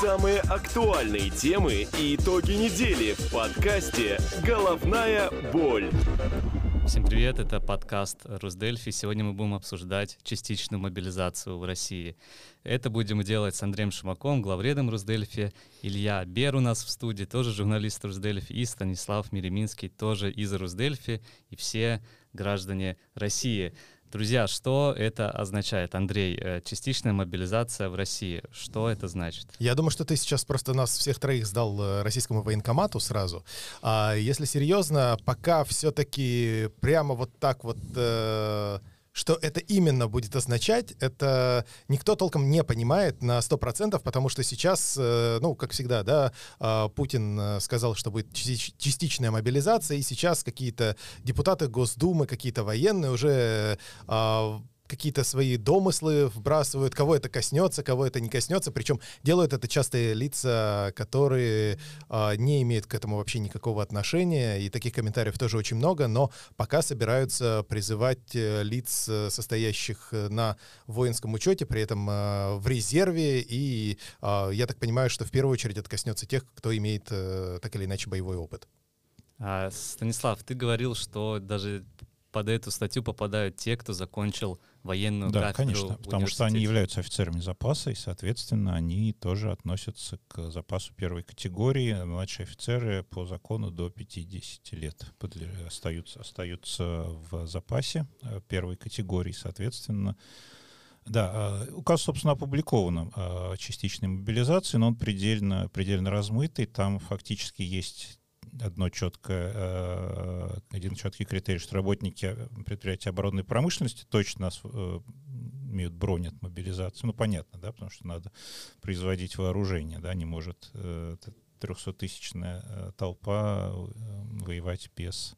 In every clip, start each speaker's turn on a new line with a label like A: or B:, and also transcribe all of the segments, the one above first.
A: Самые актуальные темы и итоги недели в подкасте «Головная боль».
B: Всем привет, это подкаст Русдельфи. Сегодня мы будем обсуждать частичную мобилизацию в России. Это будем делать с Андреем Шумаком, главредом Русдельфи, Илья Бер у нас в студии, тоже журналист Русдельфи, и Станислав Миреминский, тоже из Русдельфи, и все граждане России. Друзья, что это означает? Андрей, э, частичная мобилизация в России, что это значит?
C: Я думаю, что ты сейчас просто нас всех троих сдал э, российскому военкомату сразу. А если серьезно, пока все-таки прямо вот так вот... Э что это именно будет означать, это никто толком не понимает на 100%, потому что сейчас, э, ну, как всегда, да, а, Путин э, сказал, что будет частичная мобилизация, и сейчас какие-то депутаты Госдумы, какие-то военные уже а, какие-то свои домыслы вбрасывают, кого это коснется, кого это не коснется. Причем делают это частые лица, которые э, не имеют к этому вообще никакого отношения. И таких комментариев тоже очень много, но пока собираются призывать э, лиц, э, состоящих э, на воинском учете, при этом э, в резерве. И э, я так понимаю, что в первую очередь это коснется тех, кто имеет э, так или иначе боевой опыт.
B: А, Станислав, ты говорил, что даже под эту статью попадают те, кто закончил военную
D: да, конечно, потому что они являются офицерами запаса, и, соответственно, они тоже относятся к запасу первой категории. Младшие офицеры по закону до 50 лет остаются, остаются в запасе э, первой категории, соответственно, да, э, указ, собственно, опубликован о частичной мобилизации, но он предельно, предельно размытый. Там фактически есть одно четкое, э, один четкий критерий, что работники предприятия оборонной промышленности точно э, имеют бронь от. Ну, понятно, да, потому что надо производить вооружение, да, не может 300-тысячная э, толпа воевать без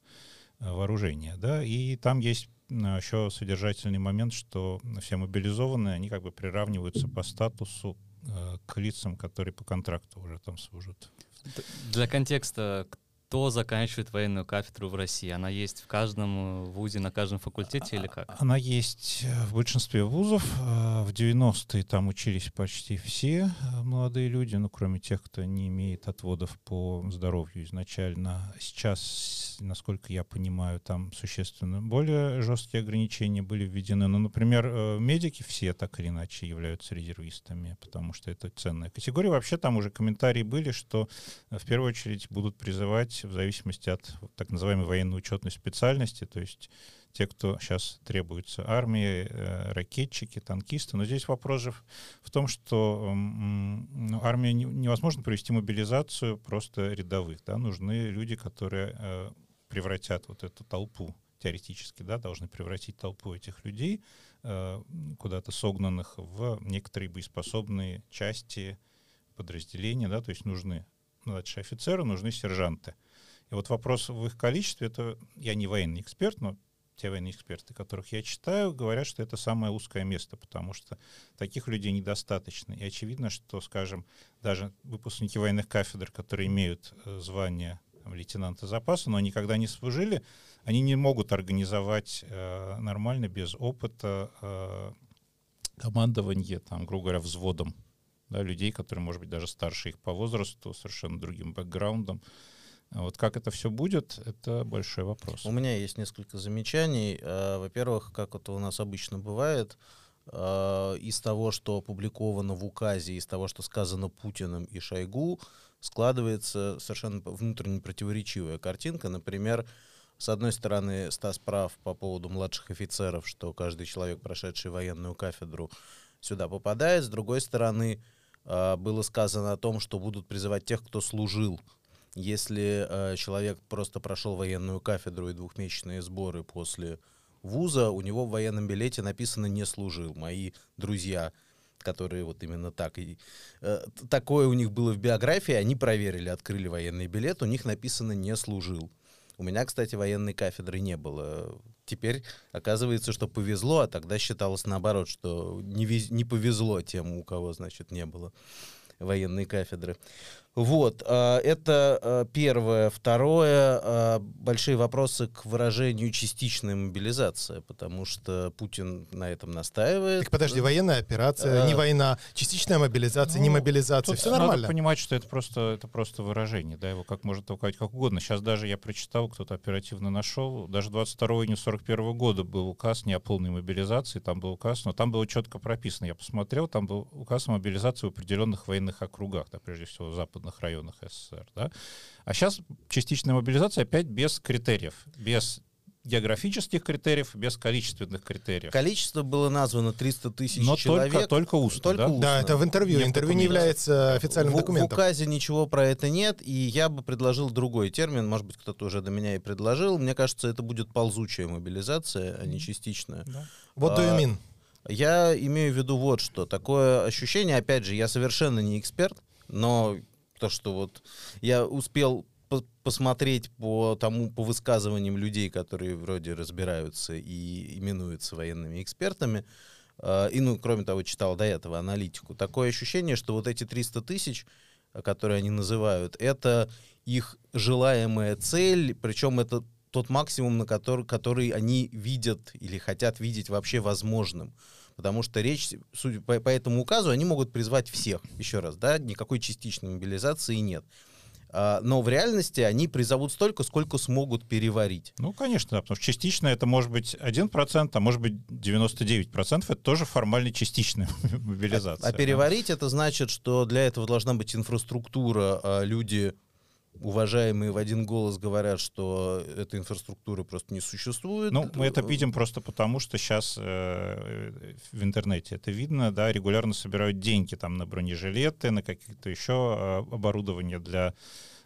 D: вооружения, да, и там есть еще содержательный момент, что все мобилизованные, они как бы приравниваются по статусу к лицам, которые по контракту уже там служат.
B: Для контекста, кто заканчивает военную кафедру в России? Она есть в каждом э, вузе, на каждом факультете или как?
D: Она есть э, в большинстве вузов. Э, в 90-е там учились почти все молодые люди, ну, кроме тех, кто не имеет отводов по здоровью изначально. Сейчас, насколько я понимаю, там существенно более жесткие ограничения были введены. Ну, например, медики все так или иначе являются резервистами, потому что это ценная категория. Вообще там уже комментарии были, что в первую очередь будут призывать в зависимости от так называемой военно-учетной специальности, то есть те, кто сейчас требуется армии, э, ракетчики, танкисты. Но здесь вопрос же в том, что ну, армия невозможно провести мобилизацию просто рядовых. Да? Нужны люди, которые э, превратят вот эту толпу теоретически, да, должны превратить толпу этих людей, э, куда-то согнанных, в некоторые боеспособные части подразделения, да, то есть нужны младшие офицеры, нужны сержанты. И вот вопрос в их количестве, это я не военный эксперт, но те военные эксперты, которых я читаю, говорят, что это самое узкое место, потому что таких людей недостаточно. И очевидно, что, скажем, даже выпускники военных кафедр, которые имеют э, звание там, лейтенанта запаса, но никогда не служили, они не могут организовать э, нормально, без опыта э, командования, там, грубо говоря, взводом да, людей, которые, может быть, даже старше их по возрасту, совершенно другим бэкграундом. Вот как это все будет, это большой вопрос.
E: У меня есть несколько замечаний. Э, во-первых, как это у нас обычно бывает, э, из того, что опубликовано в указе, из того, что сказано Путиным и Шойгу, складывается совершенно внутренне противоречивая картинка. Например, с одной стороны, Стас прав по поводу младших офицеров, что каждый человек, прошедший военную кафедру, сюда попадает. С другой стороны, э, было сказано о том, что будут призывать тех, кто служил если э, человек просто прошел военную кафедру и двухмесячные сборы после вуза, у него в военном билете написано «не служил». Мои друзья, которые вот именно так, и, э, такое у них было в биографии, они проверили, открыли военный билет, у них написано «не служил». У меня, кстати, военной кафедры не было. Теперь оказывается, что повезло, а тогда считалось наоборот, что не, вез, не повезло тем, у кого, значит, не было военной кафедры. Вот, а, это а, первое. Второе, а, большие вопросы к выражению частичная мобилизация, потому что Путин на этом настаивает.
C: Так подожди, военная операция,
E: А.
C: не война, частичная мобилизация, не
D: Ну,
C: мобилизация,
D: Тут
C: все
D: надо
C: нормально.
D: понимать, что это просто, это просто выражение, да, его как может толковать как угодно. Сейчас даже я прочитал, кто-то оперативно нашел, даже 22 июня 41 года был указ не о полной мобилизации, там был указ, но там было четко прописано, я посмотрел, там был указ о мобилизации в определенных военных округах, да, прежде всего в западных районах СССР, да. А сейчас частичная мобилизация опять без критериев, без географических критериев, без количественных критериев.
E: Количество было названо 300 тысяч
D: Но
E: человек.
D: только, только устно,
E: Только
D: да?
E: устно.
C: Да, это в интервью.
D: Нет
C: интервью не является официальным
E: в, в
C: документом.
E: указе ничего про это нет, и я бы предложил другой термин, может быть, кто-то уже до меня и предложил. Мне кажется, это будет ползучая мобилизация, а не частичная.
C: What do you mean?
E: Я имею в виду вот что. Такое ощущение, опять же, я совершенно не эксперт, но то, что вот я успел по- посмотреть по тому, по высказываниям людей, которые вроде разбираются и именуются военными экспертами, э, и, ну, кроме того, читал до этого аналитику, такое ощущение, что вот эти 300 тысяч, которые они называют, это их желаемая цель, причем это тот максимум, на который, который они видят или хотят видеть вообще возможным. Потому что речь, судя по, по этому указу, они могут призвать всех. Еще раз, да, никакой частичной мобилизации нет. А, но в реальности они призовут столько, сколько смогут переварить.
D: Ну, конечно, да, потому что частично это может быть 1%, а может быть 99%. Это тоже формально частичная мобилизация.
E: А переварить это значит, что для этого должна быть инфраструктура, а люди уважаемые в один голос говорят, что эта инфраструктура просто не существует.
D: Ну, мы это видим просто потому, что сейчас э, в интернете это видно, да, регулярно собирают деньги там на бронежилеты, на какие-то еще э, оборудование для...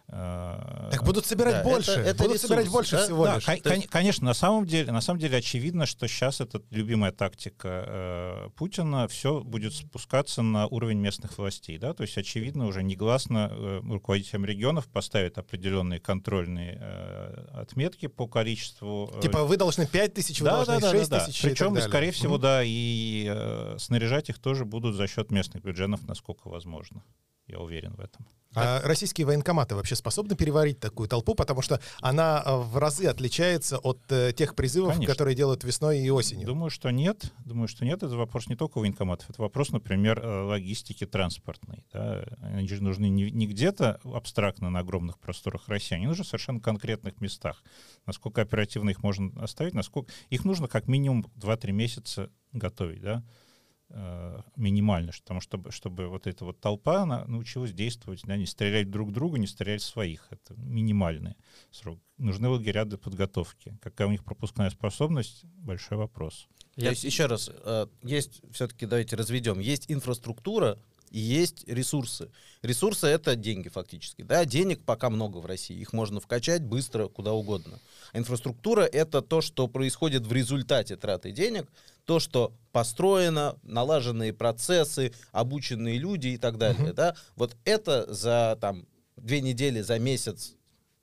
D: э,
C: Так будут собирать
E: да,
C: больше.
E: это- это
C: будут
E: ресурс,
C: собирать больше
E: да?
C: всего
D: Да,
C: лишь.
D: кон-
E: есть-
D: кон- конечно, на самом деле, на самом деле очевидно, что сейчас это любимая тактика э, Путина, все будет спускаться на уровень местных властей, да, то есть очевидно уже негласно э, руководителям регионов поставят определенные контрольные э, отметки по количеству. э,
C: Типа вы должны 5 тысяч, вы должны 6 тысяч и так
D: Причем,
C: далее.
D: скорее всего,
C: Мгм.
D: да, и э, снаряжать их тоже будут за счет местных бюджетов, насколько возможно. Я уверен в этом.
C: А российские военкоматы вообще способны переварить такую толпу, потому что она э, в разы отличается от э, тех призывов,
D: Конечно.
C: которые делают весной и осенью.
D: Думаю, что нет. Думаю, что нет. Это вопрос не только военкоматов. Это вопрос, например, э, логистики транспортной. да. Они же нужны не, не где-то абстрактно на огромных просторах России, они нужны в совершенно конкретных местах. Насколько оперативно их можно оставить, насколько их нужно как минимум 2-3 месяца готовить, да, минимально, что- потому что чтобы, чтобы вот эта вот толпа она научилась действовать, да, не стрелять друг в друга, не стрелять в своих. Это минимальный срок. Нужны лагеря для подготовки. Какая у них пропускная способность? Большой вопрос.
E: То
B: Я-
E: есть, еще раз, э, есть, все-таки давайте разведем, есть инфраструктура и есть ресурсы. Ресурсы — это деньги фактически. Да? Денег пока много в России, их можно вкачать быстро, куда угодно. А инфраструктура — это то, что происходит в результате траты денег, то, что построено, налаженные процессы, обученные люди и так далее. Да? Вот это за там, две недели, за месяц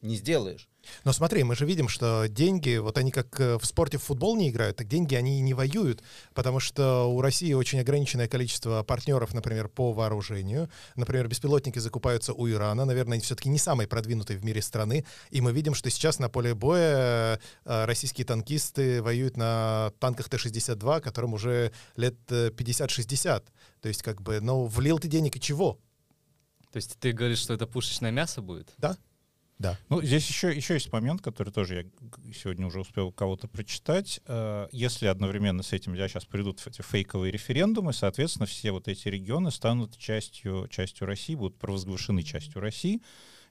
E: не сделаешь.
C: Но смотри, мы же видим, что деньги, вот они как э, в спорте в футбол не играют, так деньги они не воюют, потому что у России очень ограниченное количество партнеров, например, по вооружению. Например, беспилотники закупаются у Ирана, наверное, они все-таки не самые продвинутые в мире страны. И мы видим, что сейчас на поле боя э, российские танкисты воюют на танках Т-62, которым уже лет э, 50-60. То есть, как бы, ну, влил ты денег и чего?
B: То есть ты говоришь, что это пушечное мясо будет?
C: Да? Да.
D: Ну, здесь еще, еще есть момент, который тоже я сегодня уже успел кого-то прочитать. Э, Если одновременно с этим да, сейчас придут эти фейковые референдумы, соответственно, все вот эти регионы станут частью, частью России, будут провозглашены частью России.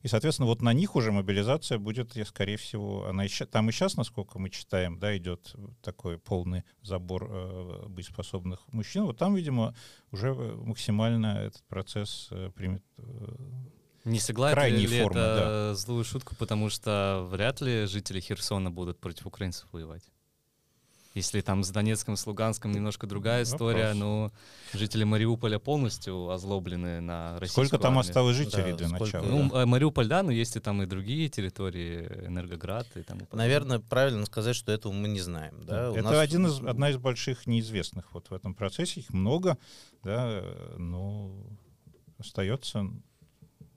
D: И, соответственно, вот на них уже мобилизация будет, я, скорее всего, она ща- там и сейчас, насколько мы читаем, да, идет такой полный забор э, боеспособных мужчин. Вот там, видимо, уже э, максимально этот процесс э, примет э,
B: Не согласен
D: Крайние
B: ли
D: формы,
B: это злую шутку, потому что вряд ли жители Херсона будут против украинцев воевать. Если там с Донецком, с Луганском немножко другая история,
D: Вопрос.
B: но жители Мариуполя полностью озлоблены на российскую
D: Сколько там
B: армию.
D: осталось жителей
E: Да,
D: для
E: сколько-
D: начала?
B: Ну, э, Мариуполь, да, но есть и там и другие территории, Энергоград и тому подобное.
E: Наверное, правильно сказать, что этого мы не знаем. Да? У
D: Это
E: нас-
D: один из, одна из больших неизвестных вот в этом процессе. Их много, да, э, но остается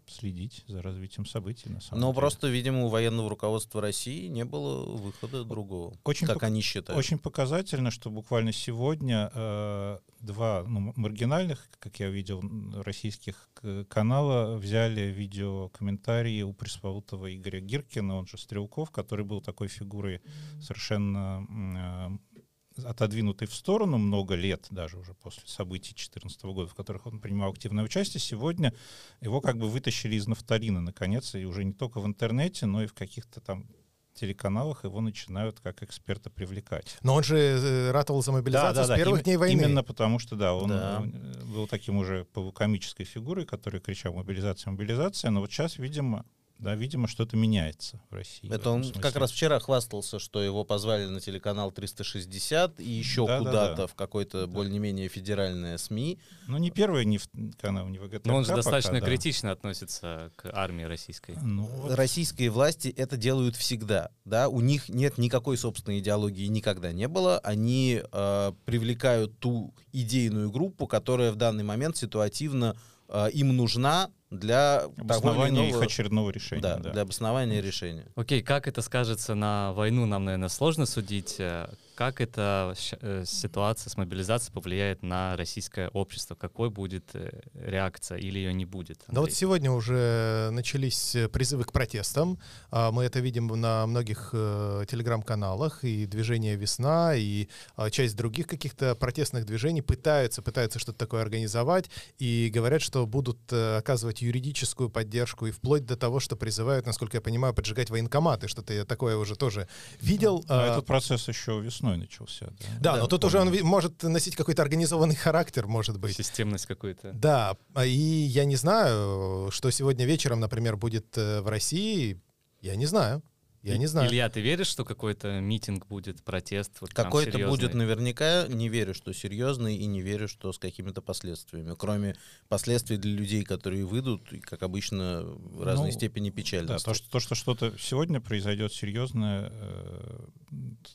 D: следить за развитием событий, на самом
E: Но
D: деле.
E: просто, видимо, у военного руководства России не было выхода другого,
D: Очень
E: как они считают.
D: Очень показательно, что буквально сегодня э, два ну, маргинальных, как я видел, российских к- канала взяли видеокомментарии у пресловутого Игоря Гиркина, он же Стрелков, который был такой фигурой совершенно э, отодвинутой в сторону много лет, даже уже после событий 2014 года, в которых он принимал активное участие. Сегодня его как бы вытащили из нафталина, наконец, и уже не только в интернете, но и в каких-то там телеканалах его начинают как эксперта привлекать.
C: Но он же э, ратовал за мобилизацию с первых
D: Им-
C: дней войны.
D: Именно потому что, да, он
E: Да.
D: э, был таким уже полукомической фигурой, который кричал «мобилизация, мобилизация», но вот сейчас, видимо, да, видимо, что-то меняется в России. в
E: Это
D: этом
E: он
D: смысле.
E: как раз вчера хвастался, что его позвали на телеканал 360 и еще
D: Да-да-да.
E: куда-то в какой-то более-менее федеральное СМИ.
D: Ну, не первый, не в, канал, не ВГТРК
B: Но он же
D: пока,
B: достаточно
D: да.
B: критично относится к армии российской.
D: Ну, вот
E: Российские власти это делают всегда, да, у них нет никакой собственной идеологии, никогда не было. Они э, привлекают ту идейную группу, которая в данный момент ситуативно э, им нужна для
D: обоснование их очередного решения.
E: да,
D: да.
E: для обоснования решения.
B: Окей, как это скажется на войну, нам, наверное, сложно судить. Э, Как эта э, ситуация с мобилизацией повлияет на российское общество? Какой будет э, реакция или ее не будет?
C: Да вот
B: Андрей?
C: сегодня уже начались призывы к протестам. А, Мы это видим на многих телеграм-каналах. И движение «Весна», и а, часть других каких-то протестных движений пытаются, пытаются что-то такое организовать. И говорят, что будут э, оказывать юридическую поддержку. И вплоть до того, что призывают, насколько я понимаю, поджигать военкоматы. Что-то я такое уже тоже видел.
D: А
C: А,
D: этот процесс еще весной начался. Да,
C: Да,
E: Да,
C: но тут уже он может носить какой-то организованный характер, может быть.
B: Системность какую-то.
C: Да, а и я не знаю, что сегодня вечером, например, будет э, в России. Я не знаю. Я
B: И-
C: не знаю.
B: Илья, ты веришь, что какой-то митинг будет, протест? Вот
E: Какой-то будет наверняка, не верю, что серьезный, и не верю, что с какими-то последствиями. Кроме последствий для людей, которые выйдут, и, как обычно, в разной
D: Ну,
E: степени
D: Да,
E: печальности.
D: то, что, то, что что-то сегодня произойдет серьезное, э,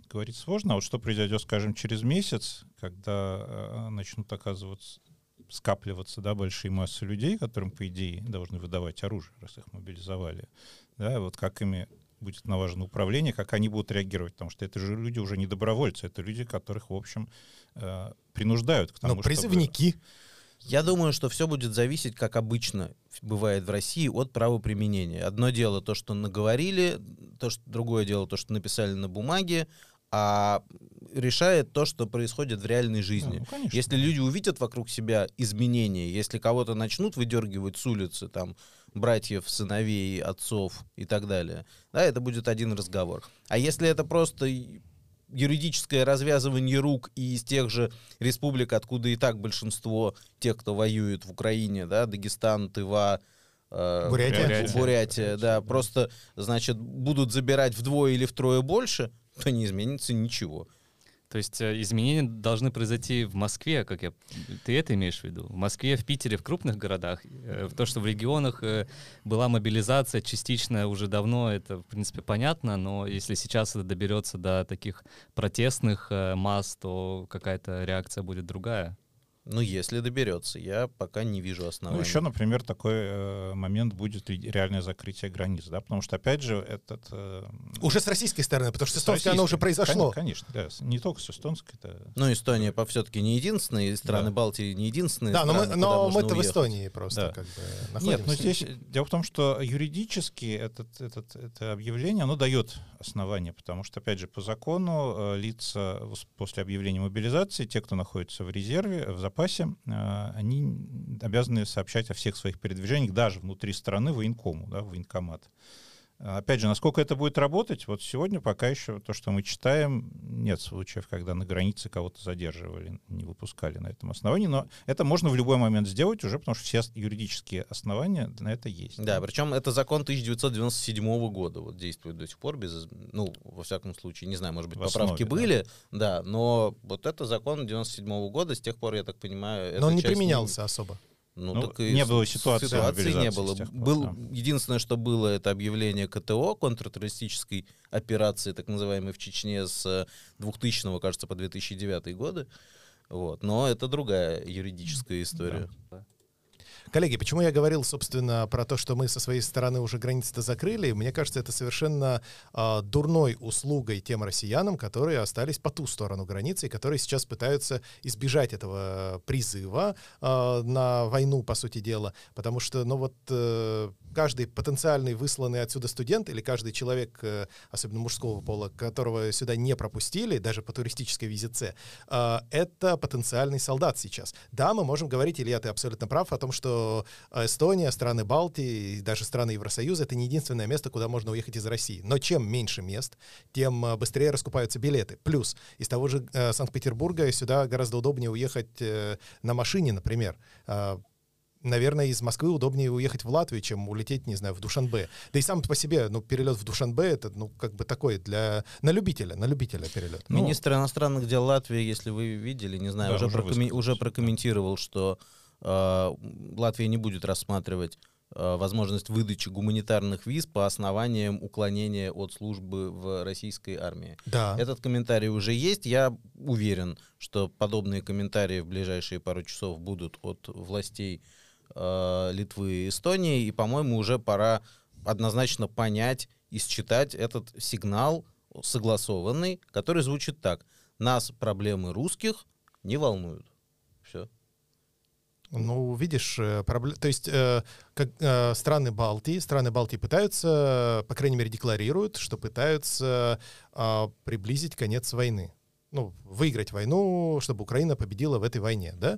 D: говорить сложно, а вот что произойдет, скажем, через месяц, когда э, начнут оказываться скапливаться, да, большие массы людей, которым, по идее, должны выдавать оружие, раз их мобилизовали, да, вот как ими будет налажено управление, как они будут реагировать, потому что это же люди уже не добровольцы, это люди, которых, в общем, э, принуждают к тому,
C: Но
D: чтобы-
C: призывники.
E: Я думаю, что все будет зависеть, как обычно бывает в России, от правоприменения. Одно дело то, что наговорили, то, что, другое дело то, что написали на бумаге, а решает то, что происходит в реальной
D: Да,
E: жизни.
D: ну, конечно.
E: Если люди увидят вокруг себя изменения, если кого-то начнут выдергивать с улицы, там, братьев, сыновей, отцов и так далее, да, это будет один разговор. А если это просто юридическое развязывание рук и из тех же республик, откуда и так большинство тех, кто воюет в Украине, да, Дагестан, Тыва, э,
C: Бурятия.
B: Бурятия.
E: Бурятия, да, просто, значит, будут забирать вдвое или втрое больше, то не изменится ничего.
B: То есть э, изменения должны произойти в Москве, как я... Ты это имеешь в виду? В Москве, в Питере, в крупных городах. Э, В то, что в регионах э, была мобилизация частичная уже давно, это, в принципе, понятно, но если сейчас это доберется до таких протестных масс, то какая-то реакция будет другая.
E: Ну, если доберется, я пока не вижу
D: Ну,
E: оснований.
D: еще, например, такой э, момент будет ре- реальное закрытие границ, да, потому что, опять же, этот... э,
C: Уже с российской стороны, потому что с эстонской оно уже произошло.
D: Конечно, конечно, да, не только с эстонской, это...
E: Ну, Эстония все-таки не единственная, и страны
D: Да.
E: Балтии не единственные
C: Да, но, мы,
E: страны, куда
C: но
E: можно
C: мы-то в. Эстонии просто
D: Да.
C: как бы
D: Нет,
C: находимся.
D: но здесь дело в том, что юридически этот, этот, это объявление, оно дает основание, потому что, опять же, по закону э, лица после объявления мобилизации, те, кто находится в резерве, в запасе, э, они обязаны сообщать о всех своих передвижениях даже внутри страны военкому, да, военкомат. Опять же, насколько это будет работать, вот сегодня пока еще то, что мы читаем, нет случаев, когда на границе кого-то задерживали, не выпускали на этом основании, но это можно в любой момент сделать уже, потому что все юридические основания на это есть.
E: Да, причем это закон 1997 года, вот действует до сих пор без, ну, во всяком случае, не знаю, может быть,
D: В
E: поправки
D: основе,
E: были, да. но вот это закон 97 года, с тех пор, я так понимаю,
C: Но он не применялся особо.
E: Ну,
D: Ну,
E: так и
D: не было ситуации
E: ситуации не было.
D: пор,
E: Был,
D: да.
E: Единственное, что было, это объявление КТО, контртеррористической операции, так называемой в Чечне с э, 2000, кажется, по 2009 годы. Вот. Но это другая юридическая история.
C: Коллеги, почему я говорил, собственно, про то, что мы со своей стороны уже границы-то закрыли? Мне кажется, это совершенно э, дурной услугой тем россиянам, которые остались по ту сторону границы и которые сейчас пытаются избежать этого призыва э, на войну, по сути дела. Потому что, ну вот, э, каждый потенциальный высланный отсюда студент или каждый человек, э, особенно мужского пола, которого сюда не пропустили, даже по туристической визе С, э, это потенциальный солдат сейчас. Да, мы можем говорить, Илья, ты абсолютно прав, о том, что Эстония, страны Балтии даже страны Евросоюза — это не единственное место, куда можно уехать из России. Но чем меньше мест, тем э, быстрее раскупаются билеты. Плюс из того же Санкт-Петербурга сюда гораздо удобнее уехать на машине, например наверное, из Москвы удобнее уехать в Латвию, чем улететь, не знаю, в Душанбе. Да и сам по себе, ну, перелет в Душанбе, это, ну, как бы такой для... На любителя, на любителя перелет.
E: Ну, Министр иностранных дел Латвии, если вы видели, не знаю, да, уже, уже, прокоммен... уже прокомментировал, что э, Латвия не будет рассматривать э, возможность выдачи гуманитарных виз по основаниям уклонения от службы в российской армии.
C: Да.
E: Этот комментарий уже есть. Я уверен, что подобные комментарии в ближайшие пару часов будут от властей Литвы и Эстонии, и, по-моему, уже пора однозначно понять и считать этот сигнал согласованный, который звучит так. Нас проблемы русских не волнуют. Все.
C: Ну, видишь, э, проблем... то есть э, как, э, страны Балтии, страны Балтии пытаются, по крайней мере, декларируют, что пытаются э, приблизить конец войны. Ну, выиграть войну, чтобы Украина победила в этой войне, да?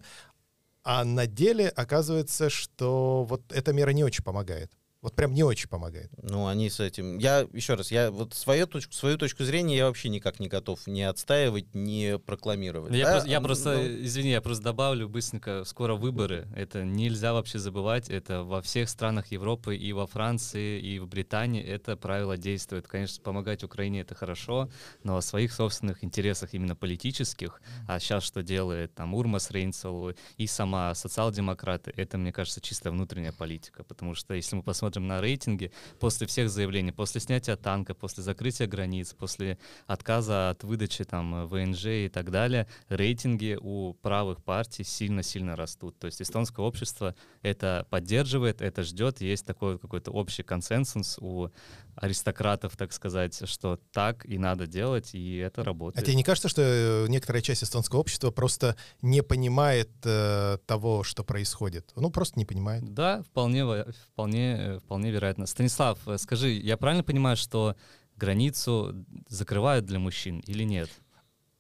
C: А на деле оказывается, что вот эта мера не очень помогает. Вот прям не очень помогает.
E: Ну, они с этим... Я, еще раз, я вот свою точку, свою точку зрения я вообще никак не готов ни отстаивать, ни прокламировать.
B: Я, да? просто, я ну, просто, ну... извини, я просто добавлю быстренько, скоро выборы. Это нельзя вообще забывать. Это во всех странах Европы, и во Франции, и в Британии это правило действует. Конечно, помогать Украине это хорошо, но о своих собственных интересах именно политических, а сейчас что делает там Урмас Рейнцел и сама социал-демократы, это, мне кажется, чисто внутренняя политика. Потому что если мы посмотрим смотрим на рейтинги, после всех заявлений, после снятия танка, после закрытия границ, после отказа от выдачи там ВНЖ и так далее, рейтинги у правых партий сильно-сильно растут. То есть эстонское общество это поддерживает, это ждет, есть такой какой-то общий консенсус у аристократов, так сказать, что так и надо делать, и это работает.
C: А тебе не кажется, что э, некоторая часть эстонского общества просто не понимает э, того, что происходит? Ну, просто не понимает.
B: Да, вполне, вполне, вполне вероятно. Станислав, э, скажи, я правильно понимаю, что границу закрывают для мужчин или нет?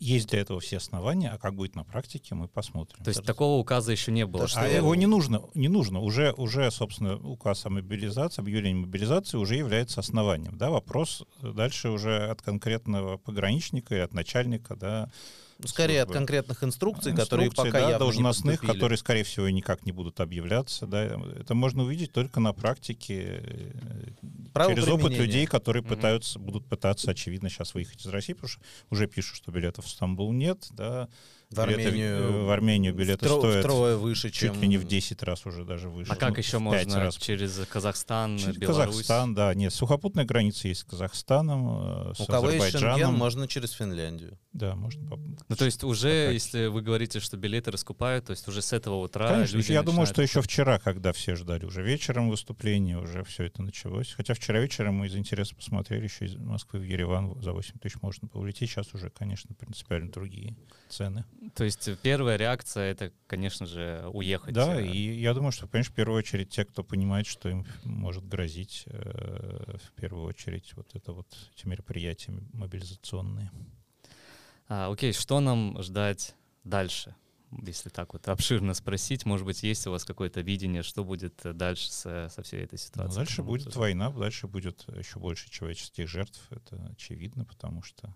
D: есть для этого все основания, а как будет на практике, мы посмотрим.
B: То есть такого указа еще не было?
D: а его не нужно, не нужно. Уже, уже, собственно, указ о мобилизации, объявление мобилизации уже является основанием. Да? Вопрос дальше уже от конкретного пограничника и от начальника, да,
E: Скорее от конкретных инструкций, инструкции, которые пока
D: да, должностных, которые, скорее всего, никак не будут объявляться. Да. Это можно увидеть только на практике Право через опыт людей, которые пытаются, будут пытаться, очевидно, сейчас выехать из России, потому что уже пишут, что билетов в Стамбул нет, да,
E: в Армению,
D: э, в Армению билеты
E: втро,
D: стоят
E: втрое выше,
D: чуть чем... ли не в 10 раз уже даже выше.
B: А как ну, еще можно раз. через Казахстан, через Беларусь?
D: Казахстан, да. Нет, сухопутная граница есть с Казахстаном, э, с У кого есть Шенген,
E: можно через Финляндию.
D: Да, можно.
B: Ну, то есть уже, Пока... если вы говорите, что билеты раскупают, то есть уже с этого утра
D: Конечно, я думаю, что еще вчера, когда все ждали, уже вечером выступления, уже все это началось. Хотя вчера вечером мы из интереса посмотрели, еще из Москвы в Ереван за 8 тысяч можно полететь. Сейчас уже, конечно, принципиально другие цены.
B: То есть первая реакция — это, конечно же, уехать.
D: Да, э. и я думаю, что, конечно, в первую очередь те, кто понимает, что им может грозить, э, в первую очередь вот это вот эти мероприятия мобилизационные.
B: А, окей, что нам ждать дальше? Если так вот обширно спросить, может быть, есть у вас какое-то видение, что будет дальше со, со всей этой ситуацией? Ну,
D: дальше будет тоже? война, дальше будет еще больше человеческих жертв, это очевидно, потому что,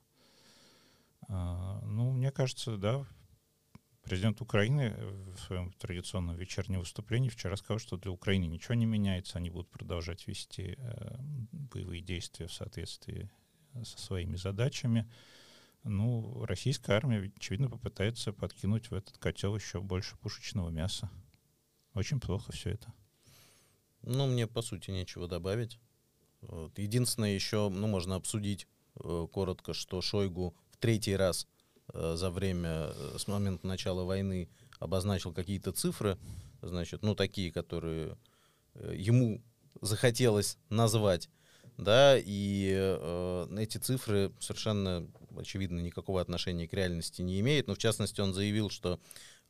D: э, ну, мне кажется, да, Президент Украины в своем традиционном вечернем выступлении вчера сказал, что для Украины ничего не меняется, они будут продолжать вести э, боевые действия в соответствии со своими задачами. Ну, российская армия, очевидно, попытается подкинуть в этот котел еще больше пушечного мяса. Очень плохо все это.
E: Ну, мне, по сути, нечего добавить. Вот. Единственное, еще, ну, можно обсудить э, коротко, что Шойгу в третий раз Э, за время, э, с момента начала войны обозначил какие-то цифры значит, ну, такие, которые э, ему захотелось назвать, да, и э, эти цифры совершенно, очевидно, никакого отношения к реальности не имеют, но, в частности, он заявил, что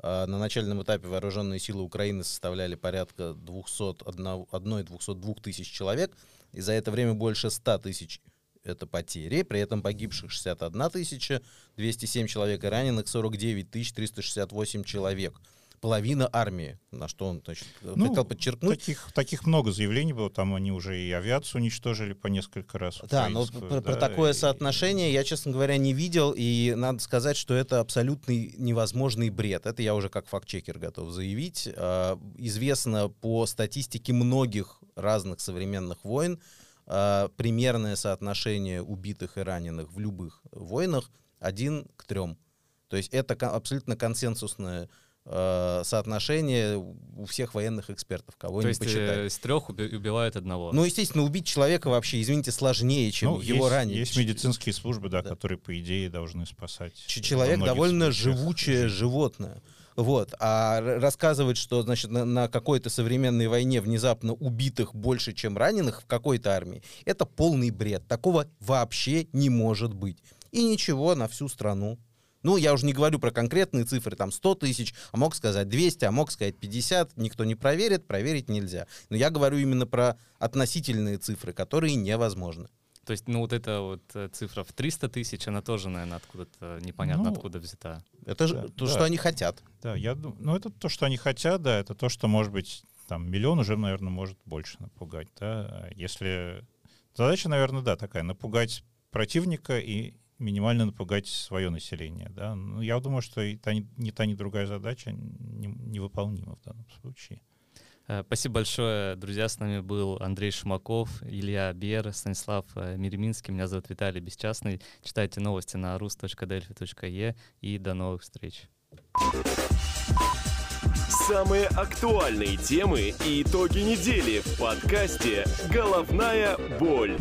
E: э, на начальном этапе вооруженные силы Украины составляли порядка 201-202 тысяч человек, и за это время больше 100 тысяч это потери, при этом погибших 61 тысяча, 207 человек и раненых 49 тысяч 368 человек половина армии, на что он значит,
D: Ну,
E: хотел подчеркнуть.
D: Таких, таких много заявлений было, там они уже и авиацию уничтожили по несколько раз.
E: Да, но про, про
D: да,
E: такое
D: и-
E: соотношение я, честно говоря, не видел, и надо сказать, что это абсолютный невозможный бред. Это я уже как фактчекер готов заявить. А, Известно по статистике многих разных современных войн, а, примерное соотношение убитых и раненых в любых войнах один к трем. То есть это абсолютно консенсусное э, соотношение у всех военных экспертов, кого
B: То
E: не
B: есть
E: почитать.
B: э, с трех уби- убивают одного.
E: Ну, естественно, убить человека вообще, извините, сложнее, чем
D: Ну,
E: его
D: есть,
E: ранить.
D: Есть медицинские службы, да,
E: Да.
D: которые, по идее, должны спасать.
E: Ч-
D: во
E: Человек довольно
D: случаях
E: живучее животное. Вот. А рассказывать, что значит, на, на какой-то современной войне внезапно убитых больше, чем раненых в какой-то армии, это полный бред. Такого вообще не может быть. И ничего на всю страну. Ну, я уже не говорю про конкретные цифры, там 100 тысяч, а мог сказать 200, а мог сказать 50, никто не проверит, проверить нельзя. Но я говорю именно про относительные цифры, которые невозможны.
B: То есть, ну вот эта вот э, цифра в 300 тысяч, она тоже, наверное, откуда-то непонятно
D: Ну,
B: откуда взята.
E: Это же
D: Да,
E: то,
D: да.
E: что они хотят.
D: Да, я думаю, ну это то, что они хотят, да, это то, что, может быть, там миллион уже, наверное, может больше напугать, да. Если задача, наверное, да, такая, напугать противника и минимально напугать свое население, да. Ну, я думаю, что и та, ни, та, ни другая задача не- невыполнима в данном случае.
B: Э, Спасибо большое, друзья. С нами был Андрей Шумаков, Илья Бер, Станислав э, Миреминский. Меня зовут Виталий Бесчастный. Читайте новости на rus.delphi.e и до новых встреч.
A: Самые актуальные темы и итоги недели в подкасте «Головная боль».